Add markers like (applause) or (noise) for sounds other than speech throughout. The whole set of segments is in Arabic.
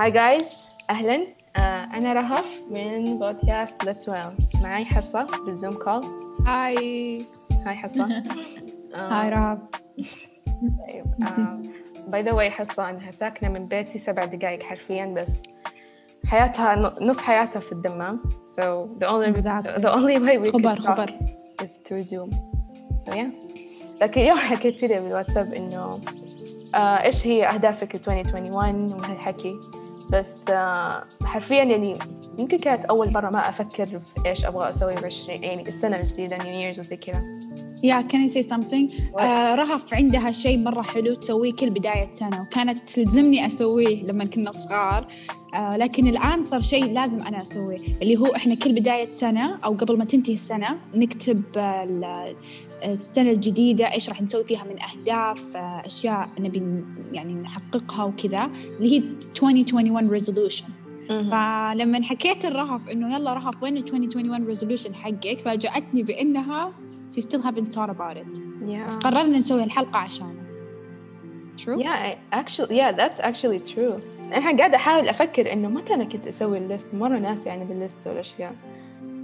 Hi guys أهلا. آه أنا رهف من بودكاست ليتس ويل معي حصه بال Zoom call hi hi حصه hi رهف. By the way حصه أنها ساكنة من بيتي سبع دقائق حرفيا بس حياتها نص حياتها في الدمام. So the only Exactly. the only way we خبر can talk خبر. is through Zoom. So yeah. لكن اليوم حكيت لي بالواتساب إنه آه إيش هي أهدافك 2021 وهالحكي بس آه حرفيا يعني يمكن كانت أول مرة ما أفكر في إيش أبغى أسوي بعشرين يعني السنة الجديدة نيو ييرز وزي كذا. يا كان سي something? آه رهف عندها شيء مرة حلو تسويه كل بداية سنة وكانت تلزمني أسويه لما كنا صغار. آه لكن الآن صار شيء لازم أنا أسويه اللي هو إحنا كل بداية سنة أو قبل ما تنتهي السنة نكتب ال- السنة الجديدة إيش راح نسوي فيها من أهداف آه أشياء نبي يعني نحققها وكذا اللي هي 2021 resolution. مهم. فلما حكيت لرهف إنه يلا رهف وين ال 2021 resolution حقك؟ فاجأتني بإنها she still haven't thought about it. Yeah. قررنا نسوي الحلقة عشانه. True. Yeah I- actually yeah that's actually true. أنا قاعدة أحاول أفكر إنه متى أنا كنت أسوي ال list. مرة ناسي يعني بال list والأشياء.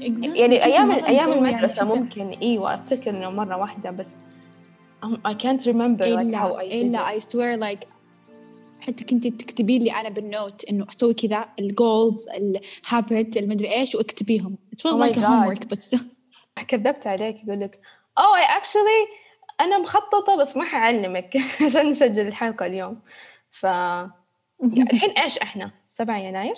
Exactly. يعني كنت أيام مرة أيام نسوي يعني المدرسة حتى- ممكن إيوه أفتكر إنه مرة واحدة بس um, I can't remember like how إلا I did إلا it. I swear like حتى كنت تكتبي لي أنا بالنوت إنه أسوي كذا. الجولز الهابت المدري إيش واكتبيهم. It Oh felt my like a God. homework but still. كذبت عليك يقول لك oh I actually أنا مخططة بس ما حعلمك (laughs) عشان نسجل الحلقة اليوم. ف (laughs) الحين إيش إحنا؟ 7 يناير؟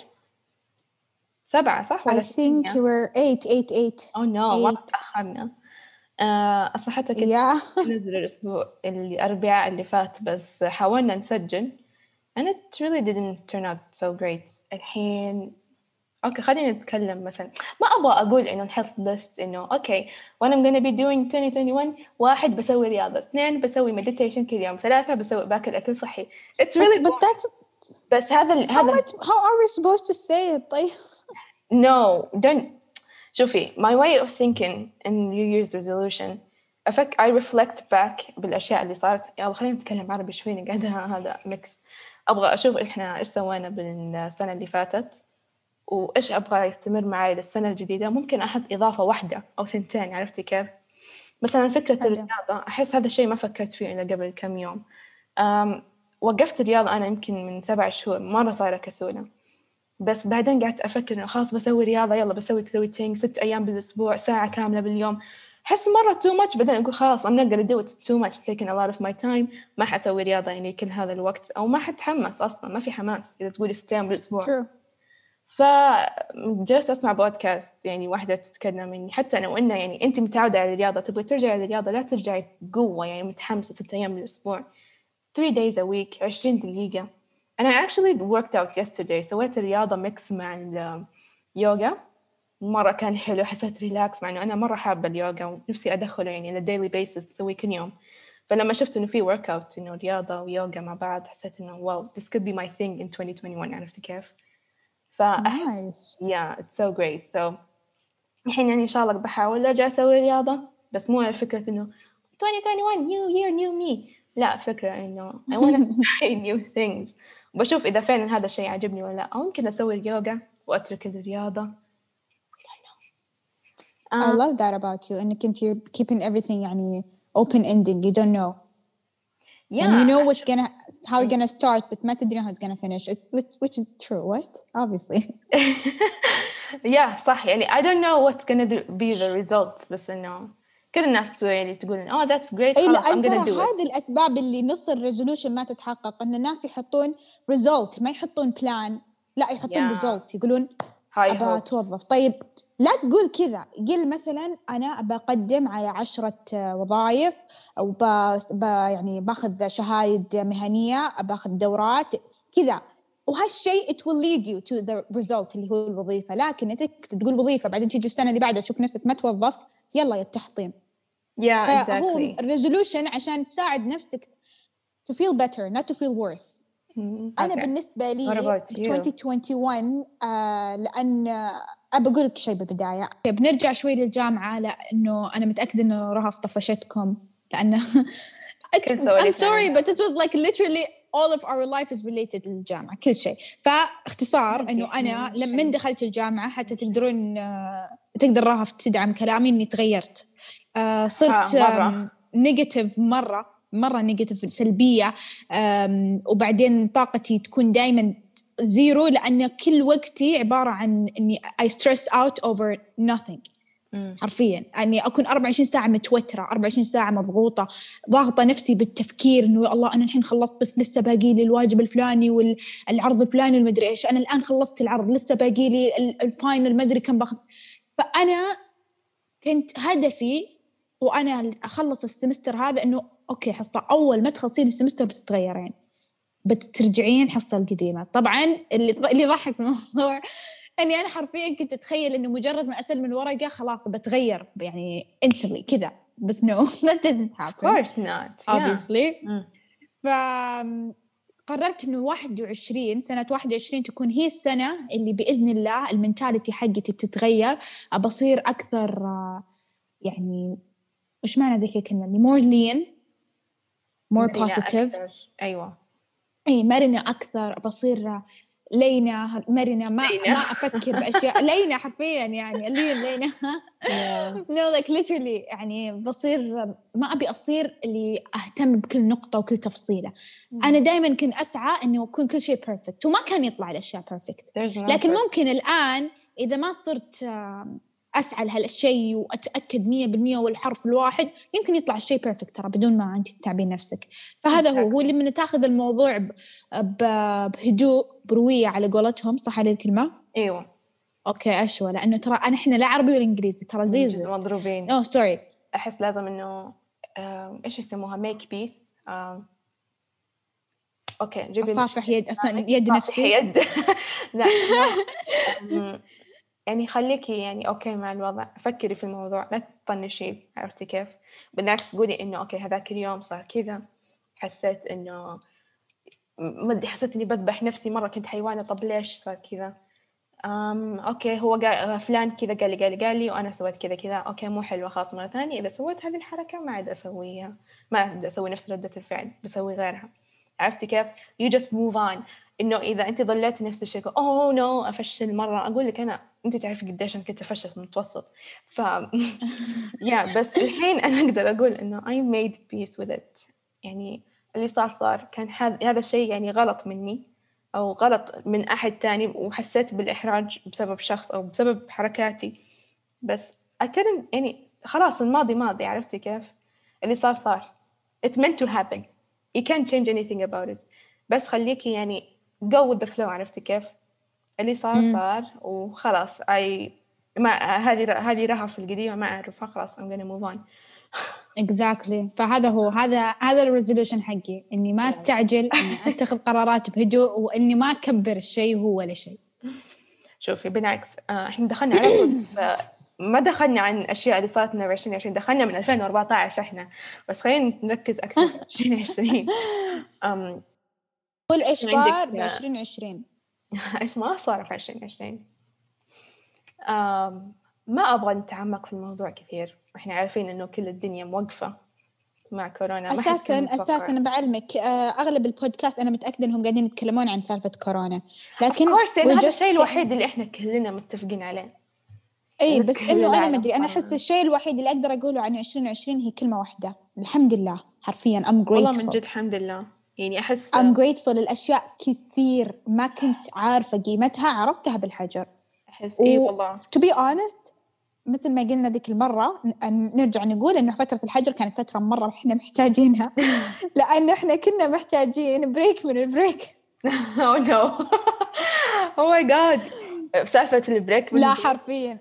سبعة صح I ولا think you were eight, eight, eight. oh no eight. تأخرنا. آه، كنت Yeah. (laughs) نزل الأسبوع الأربعاء اللي فات بس حاولنا نسجل. And it really didn't turn out so great. الحين okay خلينا نتكلم مثلا ما أبغى أقول إنه نحط list إنه okay what I'm gonna be doing 2021 واحد بسوي رياضة اثنين بسوي meditation كل يوم ثلاثة بسوي باكل أكل صحي it's really But, بس هذا ال- how هذا much, how are we supposed to say it? طيب. No, don't. شوفي my way of thinking in New Year's resolution أفك I reflect back بالأشياء اللي صارت يلا خلينا نتكلم عربي شوي قاعدة هذا ميكس أبغى أشوف إحنا إيش سوينا بالسنة اللي فاتت وإيش أبغى يستمر معي للسنة الجديدة ممكن أحط إضافة واحدة أو ثنتين عرفتي كيف؟ مثلا فكرة حلو. الرياضة أحس هذا الشيء ما فكرت فيه إلا قبل كم يوم أم وقفت الرياضة أنا يمكن من سبع شهور مرة صايرة كسولة بس بعدين قعدت أفكر إنه خلاص بسوي رياضة يلا بسوي كلوتينج ست أيام بالأسبوع ساعة كاملة باليوم أحس مرة too much بعدين أقول خلاص I'm not gonna do it too much taking a lot of my time ما حسوي رياضة يعني كل هذا الوقت أو ما حتحمس أصلا ما في حماس إذا تقولي ست أيام بالأسبوع True. فجلست أسمع بودكاست يعني واحدة تتكلم يعني حتى لو إنه يعني أنت متعودة على الرياضة تبغي ترجعي للرياضة لا ترجعي بقوة يعني متحمسة ست أيام بالأسبوع 3 days a week 20 دقيقة. and I actually worked out yesterday سويت الرياضة mix مع اليوغا مرة كان حلو حسيت relax مع إنه أنا مرة حابة اليوغا ونفسي أدخله يعني على daily basis أسويه كل يوم. فلما شفت إنه في work out إنه رياضة ويوغا مع بعض حسيت إنه well this could be my thing in 2021 عرفتي كيف؟ فأحس Nice. yeah it's so great so الحين يعني إن شاء الله بحاول أرجع أسوي رياضة بس مو على فكرة إنه 2021 new year new me لا فكرة إنه I wanna (laughs) try new things وبشوف إذا فعلا هذا الشيء عجبني ولا لأ أو يمكن أسوي اليوغا وأترك الرياضة I don't know. I آه، love that about you. إنك أنت you're keeping everything يعني open ending. You don't know. Yeah, And you know what's gonna, how you're gonna start, but ما تدري how it's gonna finish. It, which, which is true. What? Obviously. yeah صح يعني I don't know what's gonna be the results بس إنه كل الناس تسوي يعني تقول oh that's great اي it هذه الاسباب اللي نص ال resolution ما تتحقق ان الناس يحطون result ما يحطون plan لا يحطون Yeah. result يقولون ابى hopes اتوظف طيب لا تقول كذا. قل مثلا أنا ابى اقدم على عشرة وظائف أو ب... ب... يعني باخذ شهايد مهنية باخذ دورات كذا. وهالشيء it will lead you to the result اللي هو الوظيفة. لكن أنت تقول وظيفة بعدين تيجي السنة اللي بعدها تشوف نفسك ما توظفت يلا يا التحطيم. Yeah فهو exactly. الريزولوشن عشان تساعد نفسك to feel better not to feel worse. أنا okay. بالنسبة What لي about you? 2021 آه لأن آه، أبى أقول لك شيء بالبداية بنرجع شوي للجامعة لأنه أنا متأكدة إنه رهف طفشتكم (laughs) كنت I'm sorry but it was like literally all of our life is related للجامعة كل شيء فاختصار إنه أنا لما دخلت الجامعة حتى تقدرون آه، تقدر رهف تدعم كلامي إني تغيرت. آه، صرت negative مرة. مرة نيجاتيف سلبية وبعدين طاقتي تكون دائما zero لأن كل وقتي عبارة عن إني I stress out over nothing. حرفيا. اني أكون 24 ساعة متوترة 24 ساعة مضغوطة ضاغطة نفسي بالتفكير إنه الله أنا الحين خلصت بس لسه باقي لي الواجب الفلاني والعرض الفلاني والمدري إيش أنا الآن خلصت العرض لسه باقي لي ال final ما أدري كم باخذ. فأنا كنت هدفي وأنا أخلص ال semester هذا إنه okay حصة. أول ما تخلصين ال semester بتتغيرين. بترجعين حصة القديمة. طبعا اللي اللي ضحك الموضوع إني أنا حرفيا كنت أتخيل إنه مجرد ما اسلم الورقه خلاص بتغير يعني انتلي كذا بس نو (laughs) that didn't happen. Of course not. Obviously. Yeah. ف قررت إنه 21 سنة 21 تكون هي السنة اللي بإذن الله المنتاليتي حقتي بتتغير. أبصير أكثر يعني وش معنى ذيك الكلمة؟ اللي more lean. More positive أيوة. اي مرنة أكثر بصير لينا مرنة ما لينا. ما أفكر بأشياء. (laughs) لينا حرفيا يعني اللين لينا no like literally يعني بصير ما أبي أصير اللي أهتم بكل نقطة وكل تفصيلة. أنا دائما كنت أسعى إنه يكون كل شيء perfect وما كان يطلع الأشياء perfect لكن ممكن الآن إذا ما صرت أسعى لهالشيء وأتأكد 100% والحرف الواحد يمكن يطلع الشيء perfect ترى بدون ما أنت تتعبين نفسك. فهذا هو هو لما تاخذ الموضوع بهدوء بروية على قولتهم صح هذه الكلمة؟ أيوه. okay أشوى لأنه ترى أنا إحنا لا عربي ولا إنجليزي ترى زي مضروبين. oh sorry أحس لازم إنه إيش يسموها؟ make peace okay جيبي أصافح يد أصلا يد نفسي. يد. (laughs) لا (laughs) يعني خليكي يعني okay مع الوضع. فكري في الموضوع لا تطنشي عرفتي كيف؟ بالعكس قولي إنه okay هذاك اليوم صار كذا. حسيت إنه ما أدري حسيت إني بذبح نفسي مرة كنت حيوانة طب ليش صار كذا؟ أم okay هو قال فلان كذا قال لي قال لي قال لي وأنا سويت كذا كذا. okay مو حلوة خلاص مرة ثانية إذا سويت هذه الحركة ما عاد أسويها. ما عاد أسوي نفس ردة الفعل بسوي غيرها. عرفتي كيف؟ You just move on. إنه إذا أنت ظليتي نفس الشيء oh no أفشل مرة. أقول لك أنا أنت تعرفي قديش أنا كنت أفشل في المتوسط. ف (laughs) يا بس الحين أنا أقدر أقول إنه I made peace with it. يعني اللي صار صار. كان هذا الشيء يعني غلط مني أو غلط من أحد تاني وحسيت بالإحراج بسبب شخص أو بسبب حركاتي. بس I couldn't يعني خلاص الماضي ماضي عرفتي كيف؟ اللي صار صار. It meant to happen. You can't change anything about it. بس خليكي يعني go with the flow عرفتي كيف؟ اللي صار مم. صار وخلاص. أي ما هذه هذه رهف القديمة ما أعرفها خلاص I'm gonna move on. exactly (laughs) exactly. فهذا هو هذا هذا ال resolution حقي إني ما أستعجل إني أتخذ (laughs) قرارات بهدوء وإني ما أكبر الشيء هو ولا شيء. شوفي بالعكس آه، إحنا دخلنا على (laughs) ما دخلنا عن الأشياء اللي صارت لنا ب 2020 دخلنا من 2014 إحنا. بس خلينا نركز أكثر في 2020 قول إيش صار ب 2020 (laughs) إيش ما صار في 2020 ما أبغى نتعمق في الموضوع كثير. إحنا عارفين إنه كل الدنيا موقفة مع كورونا أساسا أساسا بعلمك آه، أغلب البودكاست أنا متأكدة إنهم قاعدين يتكلمون عن سالفة كورونا. لكن هذا الشيء الوحيد اللي إحنا كلنا متفقين عليه. اي بس إنه أنا ما ادري أنا أحس الشيء الوحيد اللي أقدر أقوله عن 2020 هي كلمة واحدة. الحمد لله حرفيا ام grateful والله من جد الحمد لله. يعني أحس I'm grateful للأشياء كثير ما كنت عارفة قيمتها عرفتها بالحجر. أحس و... إي والله. to be honest مثل ما قلنا ذيك المرة نرجع نقول إنه فترة الحجر كانت فترة مرة إحنا محتاجينها. (laughs) لأن إحنا كنا محتاجين break من ال break. (laughs) Oh no. (laughs) Oh my god. بسالفة ال break لا حرفيا.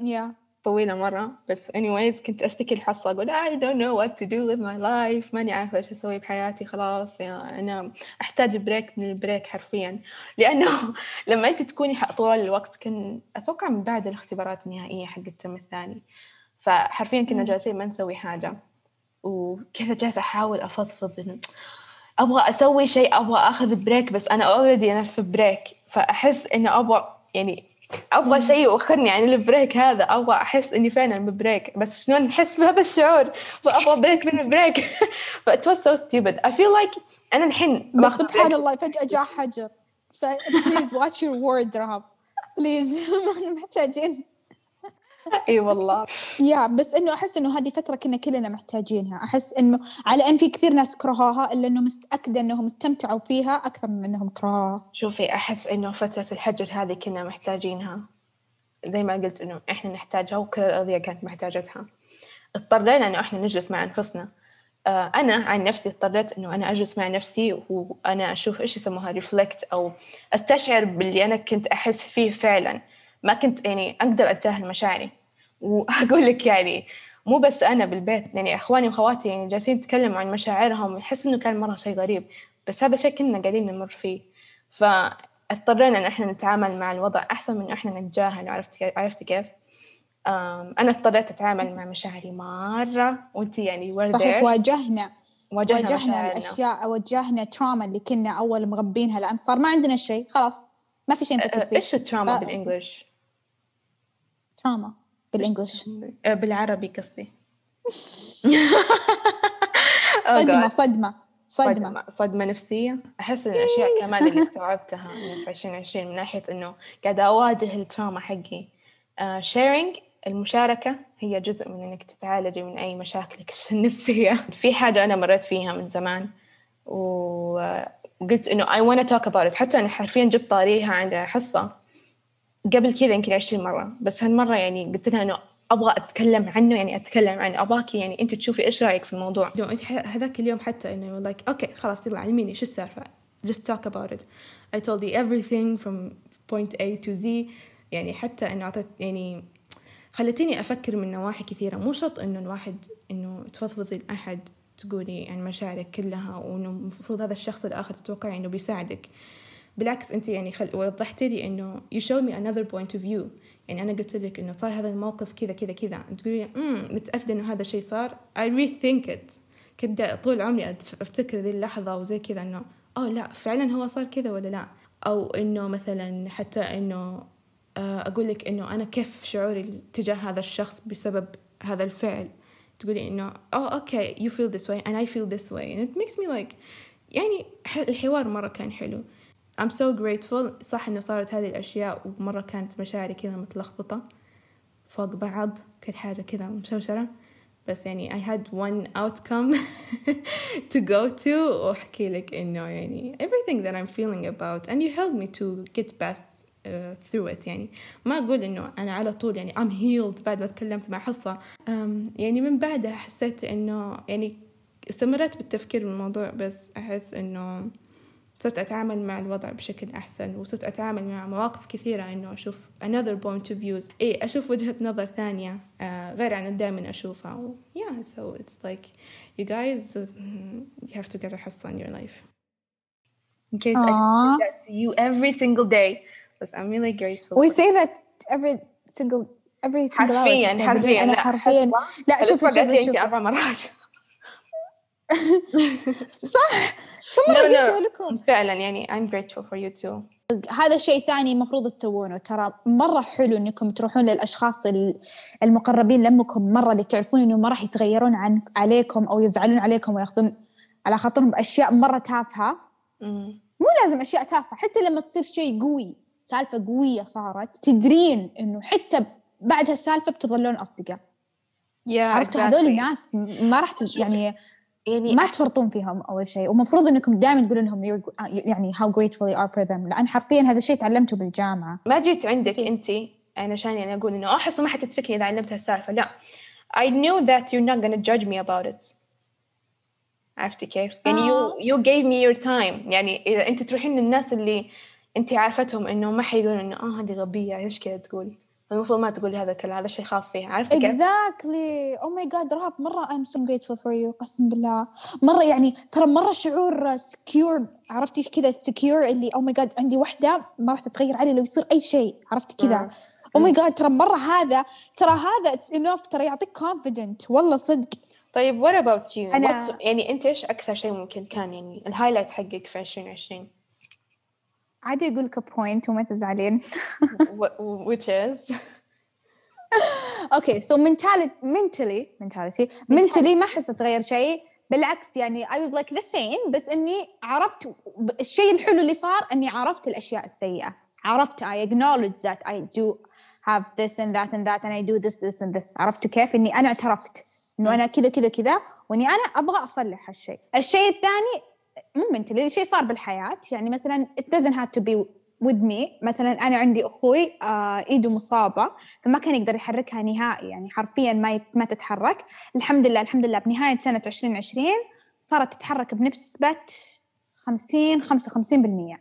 yeah yeah. طويلة مرة بس anyways كنت أشتكي الحصة أقول I don't know what to do with my life ماني عارفة إيش أسوي بحياتي خلاص يعني أنا أحتاج break من ال break حرفيا. لأنه (laughs) لما أنت تكوني طوال الوقت كان أتوقع من بعد الاختبارات النهائية حق ال term الثاني. فحرفيا كنا جالسين ما نسوي حاجة. وكذا جالسة أحاول أفضفض أبغى أسوي شيء أبغى أخذ break بس أنا already أنا في break فأحس إنه أبغى يعني أبغى شيء يوخرني عن ال break هذا. أبغى أحس إني فعلا ب break بس شلون احس (laughs) بهذا الشعور؟ فأبغى break من ال break. (laughs) But it was so stupid. I feel like أنا الحين بس سبحان. الله فجأة جاء حجر. please watch your word رهف please محتاجين (laughs) اي والله. yeah بس إنه أحس إنه هذه فترة كنا كلنا محتاجينها. أحس إنه على ان في كثير ناس كرهوها إلا إنه متاكده إنهم استمتعوا فيها أكثر من إنهم كرهوها. شوفي أحس إنه فترة الحجر هذه كنا محتاجينها. زي ما قلت إنه إحنا نحتاجها وكل الارضيه كانت محتاجتها. اضطرينا إنه إحنا نجلس مع أنفسنا. آه، أنا عن نفسي اضطريت إنه أنا أجلس مع نفسي وأنا أشوف إيش يسموها ريفلكت أو أستشعر باللي أنا كنت أحس فيه فعلا. ما كنت يعني أقدر أتجاهل مشاعري وأقول لك يعني مو بس أنا بالبيت يعني إخواني واخواتي يعني جالسين يتكلموا عن مشاعرهم يحس إنه كان مرة شيء غريب بس هذا شيء كنا قاعدين نمر فيه فاضطرينا إن إحنا نتعامل مع الوضع أحسن من إحنا نتجاهل عرفت كيف عرفتي كيف؟ أم، أنا اضطريت أتعامل مع مشاعري مرة وانت يعني صحيح. واجهنا واجهنا, واجهنا. الأشياء واجهنا تراما اللي كنا أول مغبينها لأن صار ما عندنا شيء خلاص ما في شيء نفكر أه، فيه إيش التراما بالإنجلش؟ تراما بالإنجلش. أه، بالعربي قصدي. (laughs) Oh. صدمة صدمة صدمة. صدمة نفسية. أحس إن الأشياء كمان اللي استوعبتها (laughs) إنه في 2020 من ناحية إنه قاعدة أواجه التراما حقي. شيرينج المشاركة هي جزء من إنك تتعالجي من أي مشاكلك (laughs) النفسية. في حاجة أنا مريت فيها من زمان وقلت إنه I wanna talk about it. حتى أنا حرفيا جبت طاريها عند حصة. قبل كذا يمكن 20 مرة بس هالمرة يعني قلت لها إنه أبغى أتكلم عنه يعني أتكلم عنه أباكي يعني أنت تشوفي إيش رأيك في الموضوع. أنت هذاك اليوم حتى إنه like أوكي خلاص يلا علميني شو السالفة؟ Just talk about it. I told you everything from point A to Z. يعني حتى إنه أعطيت يعني خلتيني أفكر من نواحي كثيرة. مو شرط إنه الواحد إنه تفضفضي لأحد تقولي عن مشاعرك كلها وإنه المفروض هذا الشخص الآخر تتوقعي إنه بيساعدك. بالعكس أنت يعني خل... وضحتي لي إنه you showed me another point of view. يعني أنا قلت لك إنه صار هذا الموقف كذا كذا كذا. تقولي لي أمم متأكدة إنه هذا الشيء صار؟ I rethink it. كنت طول عمري أفتكر ذي اللحظة وزي كذا إنه آه لا فعلا هو صار كذا ولا لا؟ أو إنه مثلا حتى إنه آه، أقول لك إنه أنا كيف شعوري تجاه هذا الشخص بسبب هذا الفعل؟ تقولي إنه آه أوكي you feel this way and I feel this way. And it makes me like يعني الحوار مرة كان حلو. I'm so grateful. صح إنه صارت هذه الأشياء ومرة كانت مشاعري كذا متلخبطة فوق بعض كل حاجة كذا مشوشرة. بس يعني I had one outcome (laughs) to go to وأحكي لك إنه يعني everything that I'm feeling about and you helped me to get past uh, through it. يعني ما أقول إنه أنا على طول يعني I'm healed بعد ما تكلمت مع حصة. Um, يعني من بعدها حسيت إنه يعني استمرت بالتفكير بالموضوع بس أحس إنه صرت أتعامل مع الوضع بشكل أحسن وصرت أتعامل مع مواقف كثيرة إنه أشوف another point of views. إيه أشوف وجهة نظر ثانية آه غير عن دائما أشوفها. و yeah so it's like you guys uh, you have to get a حصة in your life. In case I Aww. do that to you every single day. بس I'm really grateful we say that every single every single hour حرفيا. حرفيا حرفيا حسبة. لا لي شوفي أنت أربع مرات. (laughs) صح. لا، لا. قلتها لكم. فعلا يعني I'm grateful for you too. هذا شيء ثاني المفروض تسوونه. ترى مرة حلو إنكم تروحون للأشخاص ال- المقربين لمكم مرة اللي تعرفون انه ما راح يتغيرون عن عليكم أو يزعلون عليكم وياخذون على خاطرهم باشياء مرة تافهة. مو لازم أشياء تافهة حتى لما تصير شيء قوي سالفة قوية صارت تدرين إنه حتى بعد هالسالفة بتظلون أصدقاء. Yeah عرفتوا exactly. هذول الناس ما راح يعني يعني ما تفرطون فيهم أول شيء ومفروض إنكم دائما تقولون لهم يعني how grateful you are for them. لأن حرفيا هذا الشيء تعلمته بالجامعة. ما جيت عندك أنت علشان يعني أقول إنه احس ما حتتركني إذا علمت هالسالفه لا. I knew that you're not gonna judge me about it. عرفتي كيف؟ يعني آه. you you gave me your time. يعني إذا أنت تروحين للناس اللي أنت عارفتهم إنه ما حيقولون إنه آه هذه غبية إيش كذا تقول؟ المفروض ما تقولي هذا الكلام هذا شيء خاص فيها عرفتي كيف؟ exactly. Oh my god رهف مرة I'm so grateful for you قسم بالله. مرة يعني ترى مرة شعور secure عرفتي كذا؟ secure اللي oh my god عندي وحدة ما راح تتغير علي لو يصير أي شيء عرفتي كذا؟ oh my god ترى مرة هذا ترى هذا it's enough ترى يعطيك confident. والله صدق. طيب you؟ أنا- What's- يعني أنت إيش أكثر شيء ممكن كان يعني الهايلايت حقك في 2020 عادي أقول لك point وما تزعلين. (laughs) Wh- which is? okay so mentality mentally mentality. Mentally ما أحس اتغير شيء بالعكس يعني I was like the same بس إني عرفت الشيء الحلو اللي صار إني عرفت الأشياء السيئة. عرفت I acknowledge that I do have this and that and that and I do this this and this. عرفتوا كيف إني أنا اعترفت إنه أنا كذا كذا كذا وإني أنا أبغى أصلح هالشيء. الشيء الثاني مو منتلي شيء صار بالحياة. يعني مثلا it doesn't have to be with me. مثلا أنا عندي أخوي آه إيده مصابة فما كان يقدر يحركها نهائي. يعني حرفيا ما ما تتحرك. الحمد لله الحمد لله. بنهاية سنة 2020 صارت تتحرك بنسبة 50 55%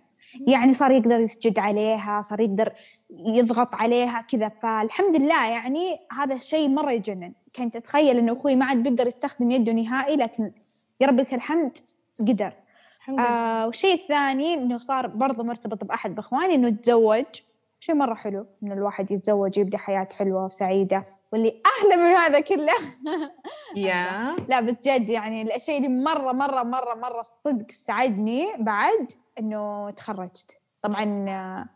يعني صار يقدر يسجد عليها صار يقدر يضغط عليها كذا. فالحمد لله يعني هذا الشيء مرة يجنن. كنت أتخيل إنه أخوي ما عاد بيقدر يستخدم يده نهائي لكن يا رب لك الحمد قدر. آه والشيء الثاني إنه صار برضه مرتبط بأحد بإخواني إنه تزوج شيء مرة حلو إنه الواحد يتزوج يبدأ حياة حلوة وسعيدة واللي أحلى من هذا كله. يا. (laughs) لا بس جد يعني الشيء اللي مرة مرة مرة مرة صدق سعدني بعد إنه تخرجت. طبعا آه،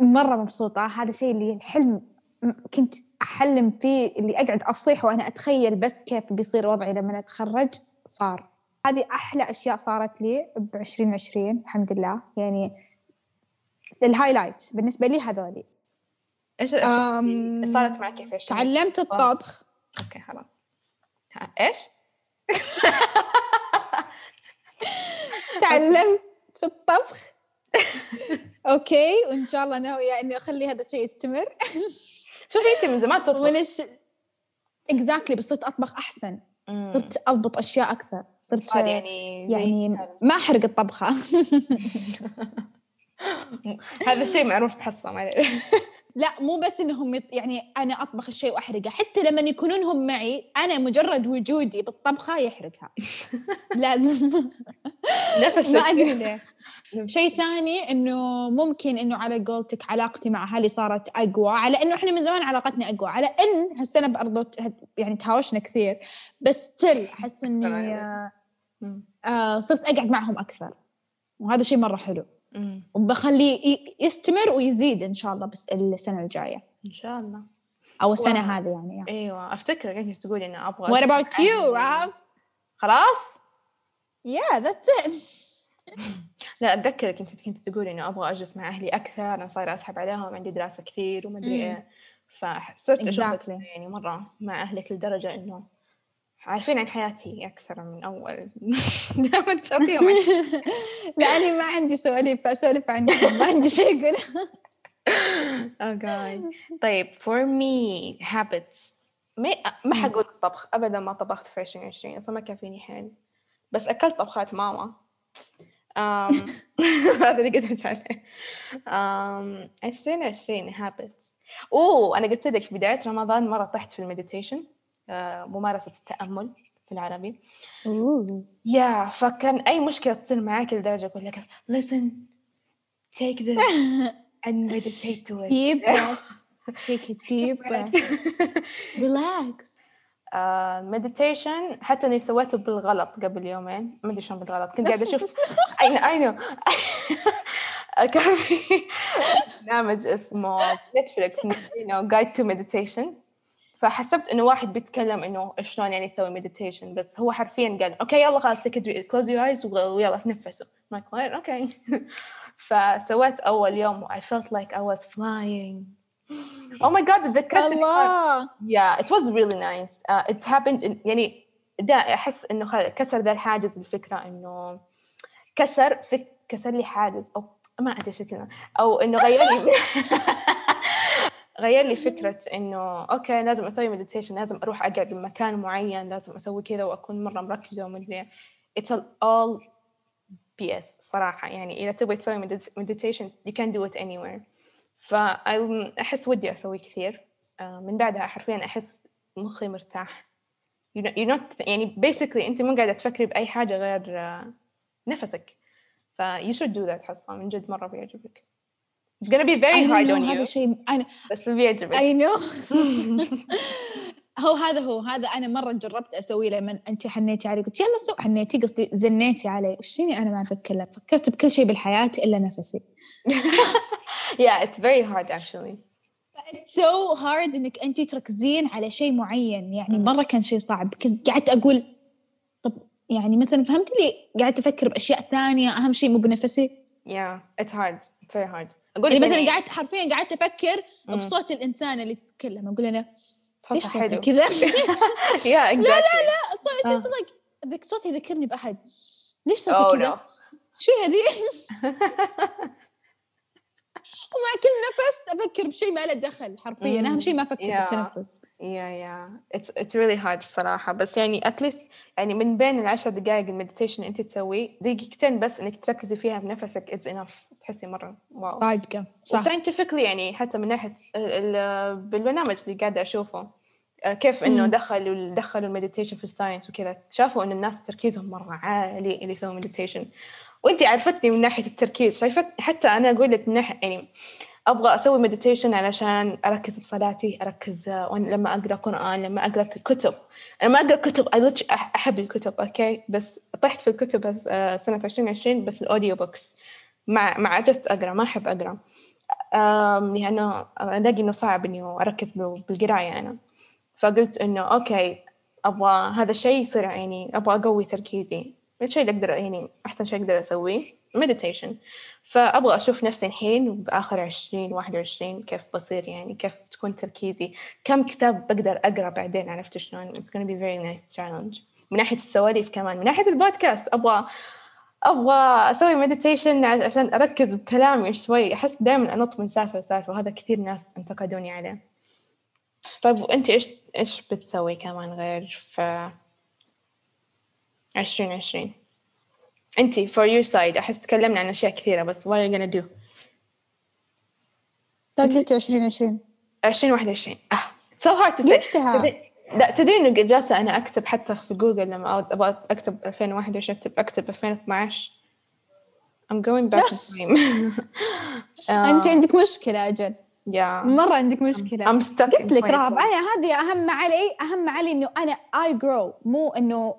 مرة مبسوطة. هذا الشيء اللي الحلم كنت أحلم فيه اللي أقعد أصيح وأنا أتخيل بس كيف بيصير وضعي لما أتخرج صار. هذه أحلى أشياء صارت لي ب 2020 الحمد لله. يعني ال highlight بالنسبة لي هذولي. إيش صارت معك في 20? تعلمت الطبخ. okay خلاص. إيش؟ (laughs) تعلمت الطبخ. okay وإن شاء الله ناوية إني أخلي هذا الشيء يستمر. شوفي انت من زمان تطبخ من الش... exactly بس صرت أطبخ أحسن. صرت أضبط أشياء أكثر صرت يعني يعني. ما أحرق الطبخة (laughs) (laughs) هذا الشيء معروف بحصة. لا مو بس إنهم يط... يعني أنا أطبخ الشيء وأحرقه حتى لما يكونون هم معي أنا مجرد وجودي بالطبخة يحرقها. (laughs) لازم. نفسك. ما أدري ليه. (laughs) شيء ثاني إنه ممكن إنه على قولتك علاقتي مع أهلي صارت أقوى على إنه إحنا من زمان علاقتنا أقوى على إن هالسنة برضو يعني تهاوشنا كثير بس ستيل أحس إني آه،. آه صرت أقعد معهم أكثر وهذا شيء مرة حلو. وبخليه يستمر ويزيد إن شاء الله بس السنة الجاية إن شاء الله أو السنة واو. هذه يعني إيوه أفتكر كنت تقولي إنه أبغى about you أهلي. Rav? خلاص Yeah that's it (laughs) لا أتذكر كنت كنت تقولي إنه أبغى أجلس مع أهلي أكثر أنا صايرة أسحب عليهم عندي دراسة كثير وما أدري. إيه فصرت أشوف Exactly. يعني مرة مع اهلك لدرجه إنه عارفين عن حياتي أكثر من أول. (laughs) دائما تسويهم. (laughs) لاني ما عندي سواليف أسولف عنهم ما عندي شيء أقوله. Oh god. طيب for me habits. ما ما حقول الطبخ ابدا ما طبخت في 2020 أصلا ما كان فيني حيل. بس أكلت طبخات ماما. (laughs) هذا اللي قدرت عليه. أم، 2020 habits. أوه أنا قلت لك في بداية رمضان مرة طحت في المديتيشن. ممارسة التأمل في العربي. يا فكان أي مشكلة تصير معاك لدرجة أقول لك listen take this (laughs) and meditate to it. Deep (laughs) breath. Take a deep breath. relax. (laughs) meditation حتى إني سويته بالغلط قبل يومين. ما أدري شلون بالغلط. كنت قاعدة أشوف. اي نو اي نو كان في برنامج اسمه Netflix Guide to Meditation فحسبت إنه واحد بيتكلم إنه شلون يعني تسوي meditation بس هو حرفيا قال okay يلا خلاص close your eyes ويلا تنفسوا. okay. (laughs) فسويت أول يوم و I felt like I was flying. Oh my god تذكرت الله. Yeah, it was really nice. Uh, it happened in, يعني دا أحس إنه خ- كسر ذا الحاجز الفكرة إنه كسر فك كسر لي حاجز أو ما شو الكلمة أو إنه غير لي (laughs) (laughs) غير لي فكرة إنه okay لازم أسوي meditation لازم أروح أقعد بمكان معين لازم أسوي كذا وأكون مرة مركزة ومدري إيه. It's all BS صراحة. يعني إذا تبغي تسوي meditation you can do it anywhere. فأحس ودي أسوي كثير. آه، من بعدها حرفيا أحس مخي مرتاح. You not يعني basically أنت مو قاعدة تفكري بأي حاجة غير آه، نفسك. ف you should do that حصة من جد مرة بيعجبك. It's gonna be very hard on هذا you. شيء أنا بس بيعجبك. I know. (laughs) هو هذا هو هذا أنا مرة جربت اسويه لما انت حنيتي علي قلت يلا so حنيتي قصدي زنيتي علي وش فيني أنا ما أعرف أتكلم؟ فكرت بكل شيء بالحياة إلا نفسي. (laughs) Yeah it's very hard actually. It's so hard إنك انت تركزين على شيء معين. يعني مم. مرة كان شيء صعب. كنت قعدت أقول يعني مثلا فهمت لي؟ قاعدة أفكر بأشياء ثانية أهم شيء مو بنفسي. Yeah it's hard. It's very hard. يعني مثلا قعدت حرفيا قعدت أفكر مم. بصوت الإنسان اللي تتكلم أقول أنا ليش حلو كذا yeah exactly صوتي آه. صوتي يذكرني بأحد ليش صوتي كذا شو هذي (laughs) ومع كل نفس أفكر بشيء ما له دخل حرفيا. أهم شيء ما Yeah. بالتنفس Yeah, yeah. It's it's really hard الصراحة. بس يعني at least يعني من بين العشر دقائق ال meditation أنت تسويه دقيقتين بس إنك تركزي فيها بنفسك it's enough. تحسي مرة wow. صادقة. صح. scientifically يعني حتى من ال- بالبرنامج اللي قاعدة أشوفه آه، كيف مم. دخلوا دخلوا ال meditation في ال science وكذا. شافوا إنه الناس تركيزهم مرة عالي اللي يسووا meditation وأنت عرفتني من ناحية التركيز. شايفة حتى أنا أقول لك من ناحية يعني أبغى أسوي meditation علشان أركز بصلاتي أركز آه، لما أقرأ قرآن لما أقرأ كتب أنا ما أقرأ كتب أحب الكتب okay بس طحت في الكتب آه، سنة 2020 بس ال audio books مع مع عجزت أقرأ ما أحب أقرأ. لأنه ألاقي إنه صعب إني أركز بال- بالقراية أنا. فقلت إنه okay أبغى هذا الشيء يصير يعني أبغى أقوي تركيزي. الشيء اللي أقدر يعني أحسن شيء أقدر أسويه meditation فأبغى أشوف نفسي الحين بآخر عشرين واحد وعشرين كيف بصير يعني كيف تكون تركيزي كم كتاب بقدر أقرأ بعدين عرفت شلون؟ It's gonna be very nice challenge. من ناحية السواليف كمان من ناحية البودكاست أبغى أبغى أسوي meditation عشان أركز بكلامي شوي. أحس دائما أنط من سالفة لسالفة وهذا كثير ناس انتقدوني عليه. طيب وأنت إيش إيش بتسوي كمان غير في عشرين عشرين. انت for your side أحس تكلمنا عن أشياء كثيرة بس what are you gonna do تارجت 2020 عشرين. واحد وعشرين. آه so hard to say. تدري- لا تدري إنه جالسة أنا أكتب حتى في جوجل لما أبغى أكتب 2021 اكتب أكتب 2012 I'm going back in time (laughs) أنت عندك مشكلة أجل. Yeah. مرة عندك مشكلة. I'm stuck قلت لك 2012. رهب أنا هذه أهم علي أهم علي إنه أنا اي جرو مو إنه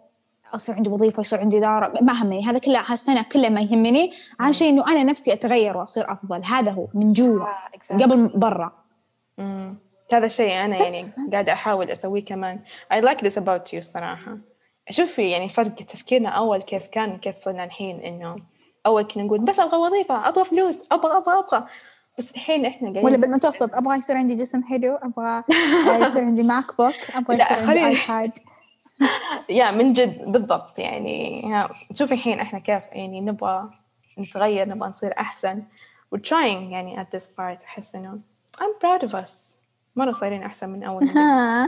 اصير عندي وظيفة يصير عندي دار ما همني هذا كله هالسنه كله ما يهمني. أهم شيء إنه أنا نفسي أتغير وأصير أفضل. هذا هو من جوا exactly. قبل برا. هذا الشيء بس. يعني قاعدة أحاول أسويه كمان. I like this about you صراحة. شوفي يعني فرق تفكيرنا أول كيف كان كيف صرنا الحين إنه أول كنا نقول بس أبغى وظيفة أبغى فلوس أبغى أبغى أبغى. بس الحين إحنا قاعدين ولا بالمتوسط أبغى يصير عندي جسم حلو أبغى يصير عندي (laughs) MacBook أبغى يصير عندي iPad (laughs) يا من جد بالضبط. يعني شوفي الحين إحنا كيف يعني نبغى نتغير نبغى نصير أحسن. We're trying يعني at this part أحس إنه I'm proud of us. مرة صايرين أحسن من (laughs) مرة. آه.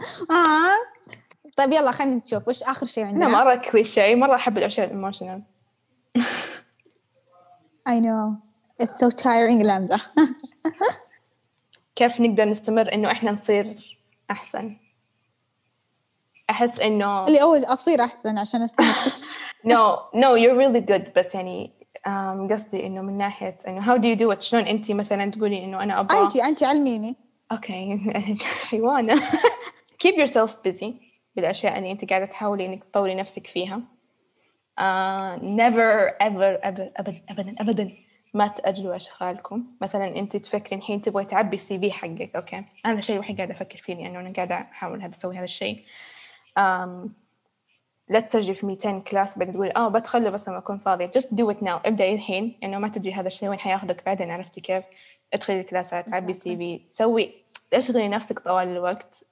طيب يلا خلينا نشوف. وش آخر شيء عندنا؟ مرة كليشيه مرة أحب الأشياء ال emotional (laughs) I know. It's so tiring امزح كيف نقدر نستمر إنه إحنا نصير أحسن؟ أحس إنه اللي أول أصير أحسن عشان أستمر. (laughs) (laughs) No no you're really good. بس يعني um, قصدي إنه من ناحية إنه how do you do it شلون أنت مثلا تقولي إنه أنا أبغى؟ انت انت علميني. okay (laughs) حيوانة. Keep yourself busy بالأشياء اللي أنت قاعدة تحاولي إنك تطوري نفسك فيها. Uh, never ever ever أبدا أبدا أبدا ما تأجلوا أشغالكم. مثلا أنت تفكرين الحين تبغي تعبي ال CV حقك okay هذا الشيء الوحيد قاعدة أفكر فيه لأنه أنا قاعدة أحاول هذا أسوي هذا الشيء. لا تسجل في 200 class بعدين تقول آه بدخله بس لما أكون فاضية. Just do it now. ابدأي الحين لأنه ما تدري هذا الشيء وين حياخذك بعدين عرفتي كيف؟ ادخلي الكلاسات عبي CV سوي اشغلي نفسك طوال الوقت.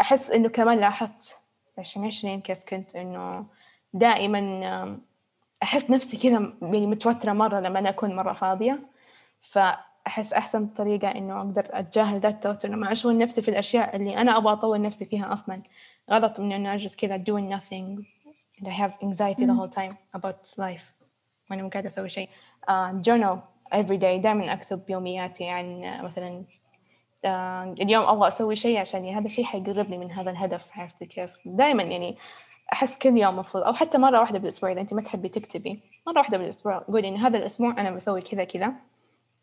أحس إنه كمان لاحظت في 2020 كيف كنت إنه دائما أحس نفسي كذا يعني متوترة مرة لما أنا أكون مرة فاضية. فأحس أحسن طريقة إنه أقدر أتجاهل ذا التوتر لما أشغل نفسي في الأشياء اللي أنا أبغى أطور نفسي فيها أصلا. غلط من انه أجلس كذا doing nothing and I have anxiety the whole time about life. وأنا مو قاعدة أسوي شيء. uh, journal every day. دائما أكتب يومياتي عن آه، مثلا آه، اليوم أبغى أسوي شيء عشان هذا الشيء حيقربني من هذا الهدف. عرفتي كيف؟ دائما يعني أحس كل يوم المفروض أو حتى مرة واحدة بالأسبوع إذا أنت ما تحبي تكتبي مرة واحدة بالأسبوع قولي ان هذا الأسبوع أنا بسوي كذا كذا.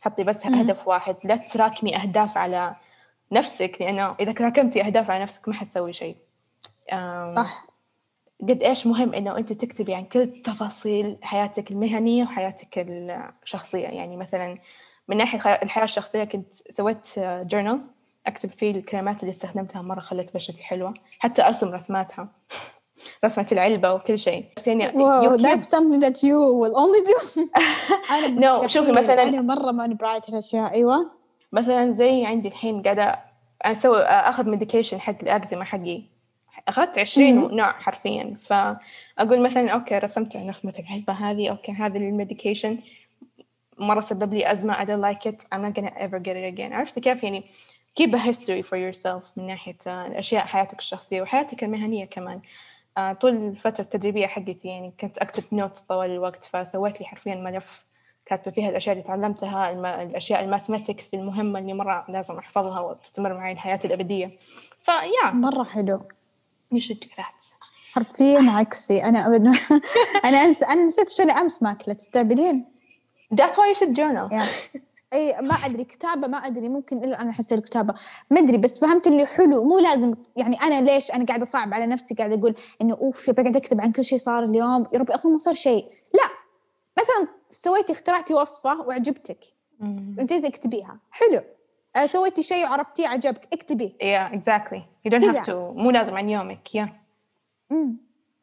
حطي بس هدف واحد. لا تراكمي أهداف على نفسك لأنه إذا تراكمتي أهداف على نفسك ما حتسوي شيء. صح. قد إيش مهم إنه أنت تكتبي عن كل تفاصيل حياتك المهنية وحياتك الشخصية. يعني مثلا من ناحية الحياة الشخصية كنت سويت جورنال أكتب فيه الكلمات اللي استخدمتها مرة خلت بشرتي حلوة حتى أرسم رسماتها رسمة العلبة وكل شيء. بس يعني keep- that's something that you will only do. (laughs) أنا No، شوفي. مثلاً- أنا مرة ماني براية الأشياء. أيوة. مثلا زي عندي الحين قاعدة أسوي أخذ medication حق الأكزيما حقي. أخذت عشرين. نوع حرفيا. فأقول مثلا أوكي رسمت رسمة العلبة هذه okay هذا ال medication. مرة سبب لي أزمة I don't like it I'm not gonna ever get it again. عرفت كيف؟ يعني keep a history for yourself من ناحية الأشياء حياتك الشخصية وحياتك المهنية كمان. آه، طول الفترة التدريبية حقتي يعني كنت أكتب notes طوال الوقت فسويت لي حرفيا ملف كاتبة فيها الأشياء اللي تعلمتها الم... الأشياء ال mathematics المهمة اللي مرة لازم أحفظها وتستمر معي الحياة الأبدية. فيا مرة حلو. Do that حرفيا عكسي. أنا أبدا (laughs) أنا أنس... أنا نسيت شو أنا أمس ماكلة. تستقبلين that's why you should journal. يعني أي ما أدري. كتابة ما أدري. ممكن إلا أنا احس الكتابة. ما أدري بس فهمت اللي حلو. مو لازم يعني أنا ليش أنا قاعدة أصعب على نفسي قاعدة أقول إنه أوف بقعد أكتب عن كل شيء صار اليوم. يا ربي أصلا ما صار شيء. لا. مثلا سويتي اخترعتي وصفة وعجبتك. إنت تكتبيها حلو. سويتي شيء وعرفتيه عجبك. اكتبيه yeah exactly. You don't have to مو لازم عن يومك. Yeah. امم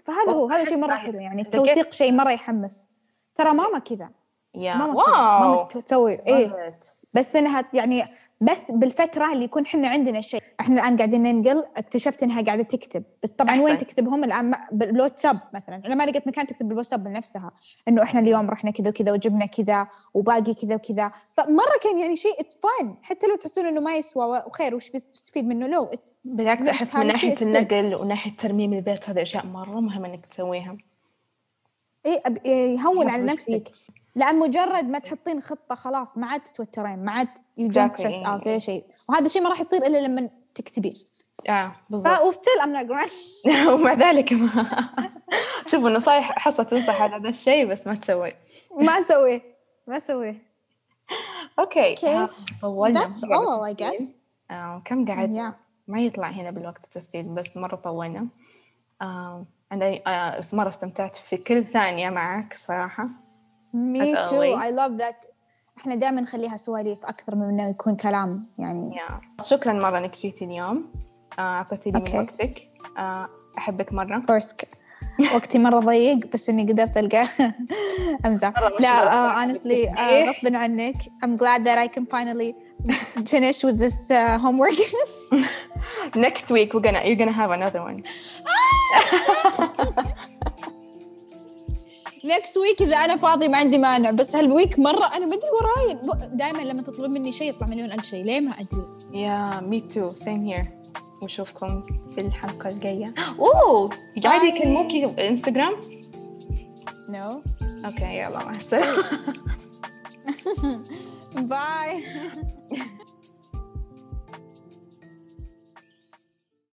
فهذا هو هذا شيء مرة حلو. يعني التوثيق شيء مرة يحمس. ترى ماما كذا. Yeah. ماما ماما wow تسوي إيه. بس إنها يعني بس بالفترة اللي يكون إحنا عندنا شيء. إحنا الآن قاعدين ننقل اكتشفت إنها قاعدة تكتب. بس طبعا أحسن. وين تكتبهم الآن بالواتساب مثلا. أنا ما لقيت مكان تكتب بالواتساب لنفسها إنه إحنا اليوم رحنا كذا وكذا وجبنا كذا وباقي كذا وكذا. فمرة كان يعني شيء فن حتى لو تحسون إنه ما يسوى وخير وش بتستفيد منه؟ لو بالعكس أحس من is النقل وناحية ترميم البيت هذه أشياء مرة مهمة إنك تسويها. إيه إيه يهون على نفسك. لأن مجرد ما تحطين خطة خلاص ما عاد تتوترين ما عاد يو. ستريس اوت ولا شيء وهذا الشيء ما راح يصير إلا لما تكتبين آه بالضبط وستيل ام نوت ومع ذلك ما (laughs) شوف النصايح حصة تنصح على هذا الشيء بس ما تسوي ما اسويه ما اسويه أوكي. آه، طولنا I بالتسجيل. guess. آه، كم قعد Yeah. ما يطلع هنا بالوقت التسجيل بس مرة طولنا آه، أنا آه، مرة استمتعت في كل ثانية معك صراحة. Me too. I love that. إحنا دائما نخليها سواليف أكثر من إنه يكون كلام يعني. Yeah. شكرا مرة إنك جيتي اليوم. آه، أعطيتي لي من Okay. وقتك. آه، أحبك مرة. كورس وقتي مرة ضيق بس إني قدرت (laughs) مرة مش لا honestly التصحيح. غصبا عنك I'm glad that I can finally finish with this uh, homework. (laughs) Next week we're gonna you're gonna have another one. (laughs) Next week إذا أنا فاضي ما عندي مانع بس هالويك مرة أنا ما ادري وراي. دائما لما تطلب مني شيء يطلع مليون ألف شيء ليه ما أدري؟ Yeah me too. Same here. ونشوفكم في الحلقة الجاية. (gasps) أوه! قاعد Bye. يكلموكي انستغرام no. أوكي يلا مع السلامة. (laughs) Bye. (laughs)